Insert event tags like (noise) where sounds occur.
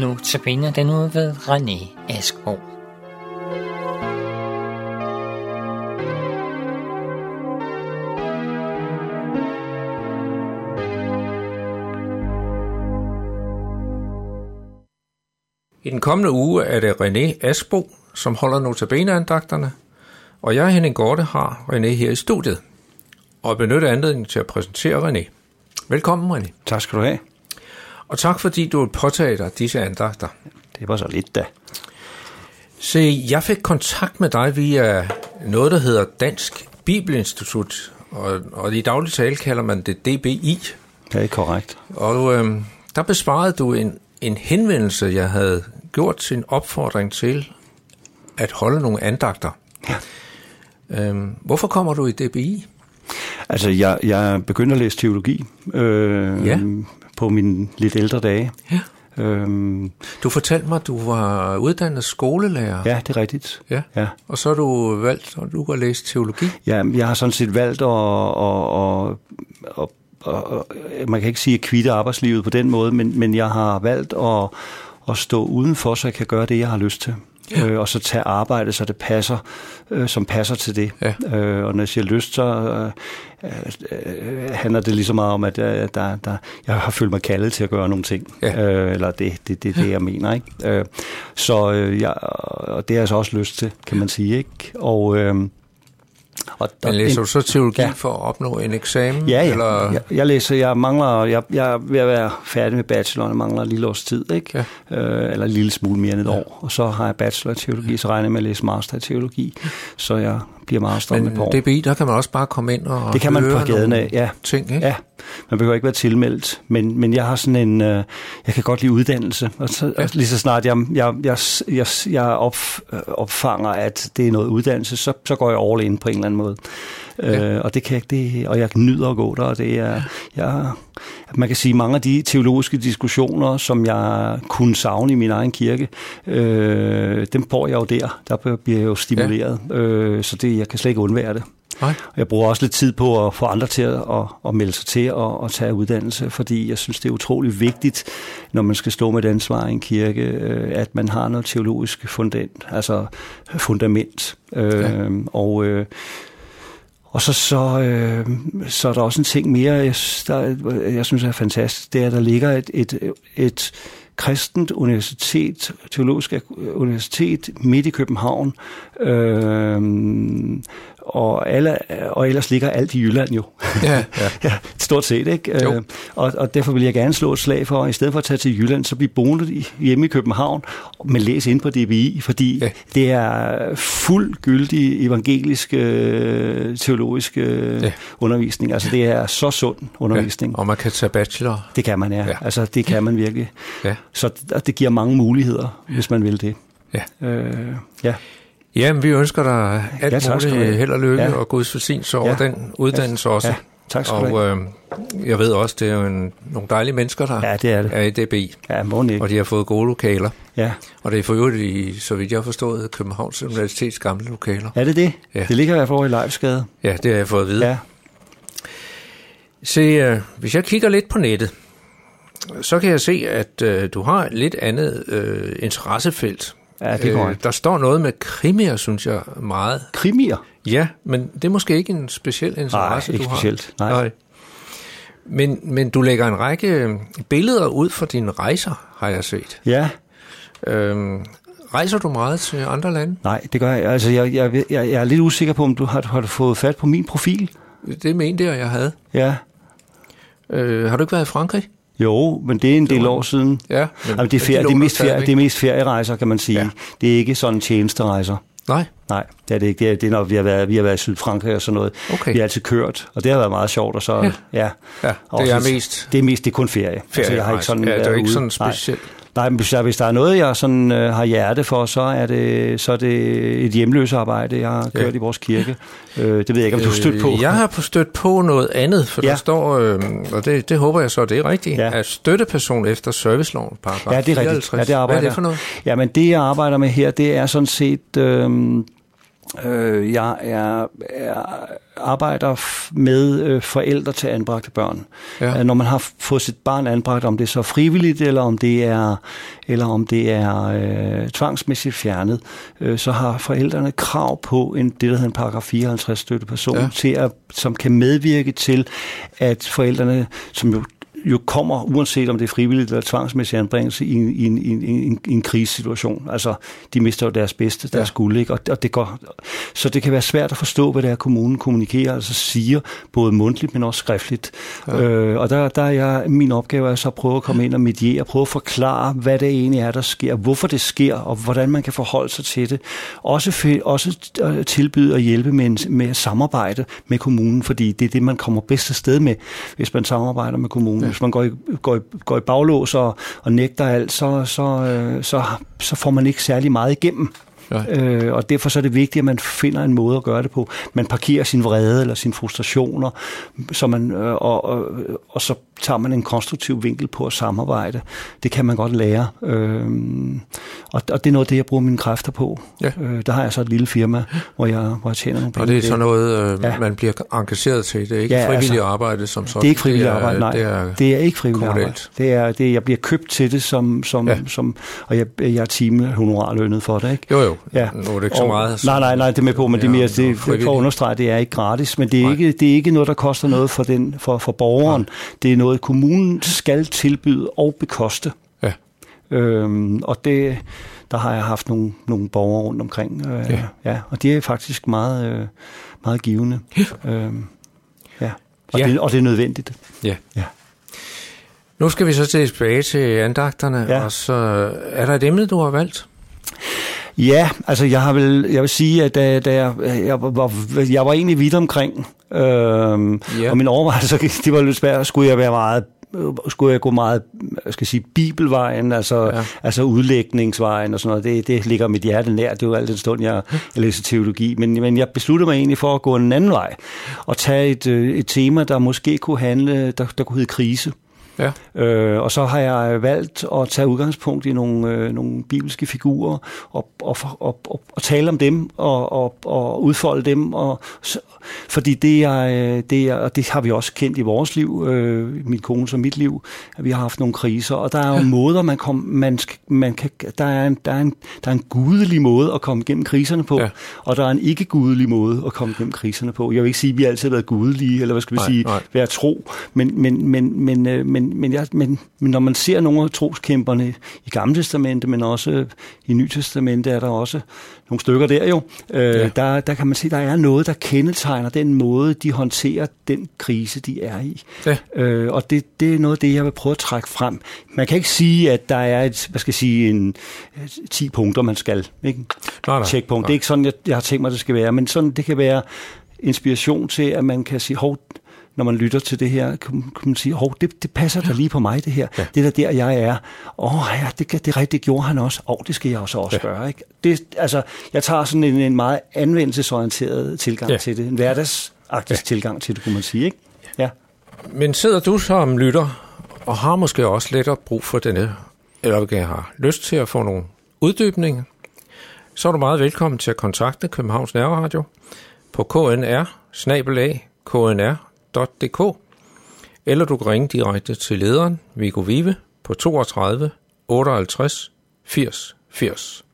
Nu tabiner den ud ved René Askbo. I den kommende uge er det René Asbo, som holder notabeneandagterne, og jeg, Henning Gorte, har René her i studiet, og benytter anledningen til at præsentere René. Velkommen, René. Tak skal du have. Og tak fordi du vil påtage dig disse andagter. Det var så lidt da. Se, jeg fik kontakt med dig via noget, der hedder Dansk Bibelinstitut, og, og i daglig tale kalder man det DBI. Det er korrekt. Og øh, der besvarede du en, en henvendelse, jeg havde gjort til en opfordring til at holde nogle andagter. Ja. Øhm, hvorfor kommer du i DBI? Altså, jeg, jeg begyndte at læse teologi øh, Ja. På mine lidt ældre dage. Ja. Øhm, Du fortalte mig, at du var uddannet skolelærer. ja, det er rigtigt. ja. Ja. Og så har du valgt, at du kan læse teologi. Ja, jeg har sådan set valgt at, at, at, at, at, at man kan ikke sige at kvitte arbejdslivet på den måde, men, men jeg har valgt at, at stå udenfor, så jeg kan gøre det, jeg har lyst til. Ja. Øh, og så tage arbejde, så det passer, øh, som passer til det. Ja. Øh, og når jeg siger lyst, så øh, øh, handler det lige så meget om, at jeg, der, der, jeg har følt mig kaldet til at gøre nogle ting. Ja. Øh, eller det er det, det, det, jeg mener. Ikke? Øh, så øh, jeg, og det har jeg så også lyst til, kan man sige. ikke. Og, øh, og, Men læser du så teologi ja. For at opnå en eksamen? Ja, ja. Eller? Jeg, jeg læser, jeg mangler, jeg, jeg er ved at være færdig med bacheloren, jeg mangler et lille års tid, ikke? Ja. Øh, eller en lille smule mere end et ja. år. Og så har jeg bachelor i teologi, så regner jeg med at læse master i teologi, så jeg bliver master om et par år. Men DBI, der kan man også bare komme ind og Det kan man fra gaden af, ja. ting, ikke? Ja, man behøver ikke være tilmeldt, men, men jeg har sådan en, øh, jeg kan godt lide uddannelse, og så, ja. lige så snart jeg, jeg, jeg, jeg, jeg op, øh, opfanger, at det er noget uddannelse, så, så går jeg all in på en eller anden måde. Ja. Øh, og det kan jeg, det, og jeg nyder at gå der, og det er, jeg, man kan sige, mange af de teologiske diskussioner, som jeg kunne savne i min egen kirke, øh, dem får jeg jo der, der bliver jeg jo stimuleret, ja. øh, så det, jeg kan slet ikke undvære det. Nej. Jeg bruger også lidt tid på at få andre til at, at, melde sig til og at tage uddannelse, fordi jeg synes, det er utrolig vigtigt, når man skal stå med et ansvar i en kirke, øh, at man har noget teologisk fundament, altså fundament. Øh, Ja. Og øh, og så, så, øh, så er der også en ting mere, jeg, der, jeg synes er fantastisk, det er, at der ligger et, et, et kristent universitet, teologisk universitet midt i København, øh, og, alle, og ellers ligger alt i Jylland jo. Ja, (laughs) ja. ja, stort set, ikke? Jo. Øh, og, og derfor vil jeg gerne slå et slag for, at i stedet for at tage til Jylland, så blive boende i- hjemme i København, men læs ind på DBI, fordi Ja. ja. det er fuldgyldig evangelisk øh, teologisk øh, Ja. ja. undervisning. Altså det er så sund undervisning. Ja. Og man kan tage bachelor. Det kan man, ja. Ja. ja. Altså det kan man virkelig. Ja. Så det, det giver mange muligheder, hvis man vil det. Ja. Øh, ja. Jamen, vi ønsker dig alt Ja, ja, tak muligt held og lykke ja. Ja. og Guds velsignelse over Ja. den uddannelse også. Ja, tak skal du og have. øh, jeg ved også, det er jo en, nogle dejlige mennesker, der Ja, det er det. er i DBI, Ja, ikke. og de har fået gode lokaler. Ja. Og det er for øvrigt, i, så vidt jeg har forstået, Københavns Universitets gamle lokaler. Er det det? Ja. Det ligger i hvert fald over i Leifsgade. Ja, det har jeg fået at vide. Ja. Se, øh, hvis jeg kigger lidt på nettet, så kan jeg se, at øh, du har et lidt andet øh, interessefelt. Ja, det er korrekt. der står noget med krimier, synes jeg, meget. Krimier? Ja, men det er måske ikke en speciel interesse, ikke du har. specielt. Nej. Men, men du lægger en række øh, billeder ud for dine rejser, har jeg set. Ja. Øhm, rejser du meget til andre lande? Nej, det gør jeg. Altså, jeg, jeg, jeg, jeg er lidt usikker på, om du har, har du fået fat på min profil. Det mente jeg, jeg havde. Ja. Øh, har du ikke været i Frankrig? Jo, men det er en del år siden. Ja. Men, Jamen, det, er ferie, det, er mest ferie, det er mest ferierejser, kan man sige. Ja. Det er ikke sådan tjenesterejser. Nej, Nej, det er det ikke. Det er, det er når vi har været, vi har været i Sydfrankrig og sådan noget. Okay. Vi har altid kørt, og det har været meget sjovt. Og så, Ja. ja. ja, det er mest Det er mest, det er kun ferie. Altså, jeg har ikke sådan ja, det er ikke sådan specielt. Nej, men hvis der, hvis der er noget, jeg sådan, øh, har hjerte for, så er det, så er det et hjemløsearbejde, jeg har Ja. gjort i vores kirke. Øh, det ved jeg ikke, om du har stødt på. Øh, Jeg har på stødt på noget andet, for ja. der Ja. står, øh, og det, det håber jeg så, det er rigtigt, ja. Ja. at støtteperson efter serviceloven, paragraf Ja, det er rigtigt. 54. Ja, det arbejder. Hvad er det for noget? Jamen, det jeg arbejder med her, det er sådan set... Øh, Øh, jeg er, er arbejder med øh, forældre til anbragte børn. Ja. Øh, Når man har fået sit barn anbragt, om det er så frivilligt, eller om det er, eller om det er øh, tvangsmæssigt fjernet, øh, så har forældrene krav på en, det, der hedder en paragraf 54 støtteperson, ja. til at, som kan medvirke til, at forældrene, som jo jo kommer, uanset om det er frivilligt eller tvangsmæssig anbringelse, i en, i en, i en, en, en krisesituation. Altså, de mister jo deres bedste, deres Ja. guld, ikke? Og, og det går, så det kan være svært at forstå, hvad det er, kommunen kommunikerer, altså siger, både mundtligt, men også skriftligt. Ja. Øh, og der, der er jeg, min opgave er så at prøve at komme ind og mediere, prøve at forklare, hvad det egentlig er, der sker, hvorfor det sker, og hvordan man kan forholde sig til det. Også, også tilbyde at hjælpe med, en, med at samarbejde med kommunen, fordi det er det, man kommer bedst afsted med, hvis man samarbejder med kommunen. Ja. Hvis man går i, går i, går i baglås og, og nægter alt, så, så, øh, så, så får man ikke særlig meget igennem. Ja. Øh, og derfor så er det vigtigt, at man finder en måde at gøre det på. Man parkerer sin vrede eller sine frustrationer, så man, øh, og, og, og så tager man en konstruktiv vinkel på at samarbejde. Det kan man godt lære. Øh, og, og det er noget af det, jeg bruger mine kræfter på. Ja. Øh, der har jeg så et lille firma, hvor jeg, hvor jeg tjener nogle penge. Og det er sådan noget, øh, ja. Man bliver engageret til. Det er ikke Ja, frivilligt altså, arbejde som sådan. Det er ikke frivilligt er- arbejde, nej. Det er, det er ikke frivilligt arbejde. Det er, det er, jeg bliver købt til det, som, som, Ja. som, og jeg, jeg er time honorarlønnet for det. Ikke? Jo, jo. Ja. Nu er det ikke så Og- meget. Nej, nej, nej, det er med på, men det er mere, det, det for at understrege, det er ikke gratis, men det er, Nej. ikke, det er ikke noget, der koster noget for, den, for, for borgeren. Det er noget, kommunen skal tilbyde og bekoste. Øhm, og det, der har jeg haft nogle, nogle borgere rundt omkring. Øh, Ja. ja. og det er faktisk meget, øh, meget givende. Øhm, ja. Og, Ja. Det, og det er nødvendigt. Ja. Ja. Nu skal vi så tilbage til andagterne, Ja. og så er der et emne, du har valgt? Ja, altså jeg har vel, jeg vil sige, at da, da jeg, jeg, var, jeg var egentlig vidt omkring, øhm, ja. og min overvejelse, (laughs) det var lidt svært, skulle jeg være meget skulle jeg gå meget, jeg skal sige, bibelvejen, altså, Ja. altså udlægningsvejen og sådan noget, det, det ligger mit hjerte nær, det er jo alt den stund, jeg, jeg læser teologi, men, men jeg besluttede mig egentlig for at gå en anden vej, og tage et, øh, et tema, der måske kunne handle, der, der kunne hedde krise. Ja. Øh, og så har jeg valgt at tage udgangspunkt i nogle, øh, nogle bibelske figurer og, og, og, og, og tale om dem og, og, og udfolde dem. Og, fordi det er, øh, det er, og det har vi også kendt i vores liv, øh, min kone og mit liv, at vi har haft nogle kriser. Og der er jo ja. måder, man, kom, man, skal, man kan, der, er en, der, er en, der er en gudelig måde at komme igennem kriserne på, Ja. og der er en ikke-gudelig måde at komme igennem kriserne på. Jeg vil ikke sige, at vi altid har været gudelige, eller hvad skal vi Nej, sige, nej. være tro, men, men, men, men, øh, men, men, jeg, men, men når man ser nogle af troskæmperne i Gamle Testamente, men også i Nye Testamente, er der også nogle stykker der jo, øh, Ja. ja. der, der kan man se, der er noget, der kendetegner den måde, de håndterer den krise, de er i. Ja. Øh, og det, det er noget af det, jeg vil prøve at trække frem. Man kan ikke sige, at der er et, hvad skal jeg sige, en, 10 punkter, man skal. Ikke? Nej, nej. Checkpunkt. Nej. Det er ikke sådan, jeg, jeg har tænkt mig, det skal være, men sådan, det kan være inspiration til, at man kan sige, hov, når man lytter til det her, kan, kan man sige, hov, det, det passer da lige på mig, det her. Ja. Det er da der, jeg er. Åh, ja, det, det rigtigt, det gjorde han også. Åh, det skal jeg også også Ja. gøre. Ikke? Det, altså, jeg tager sådan en, en meget anvendelsesorienteret tilgang Ja. til det. En hverdagsagtig Ja. tilgang til det, kunne man sige. Ikke? Ja. Men sidder du som lytter og har måske også lettere brug for denne, eller kan har lyst til at få nogle uddybninger, så er du meget velkommen til at kontakte Københavns Nærradio på knr knr.dk eller du kan ringe direkte til lederen Viggo Vive på 32 58 80 80.